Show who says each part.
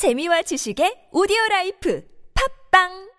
Speaker 1: 재미와 지식의 오디오 라이프. 팝빵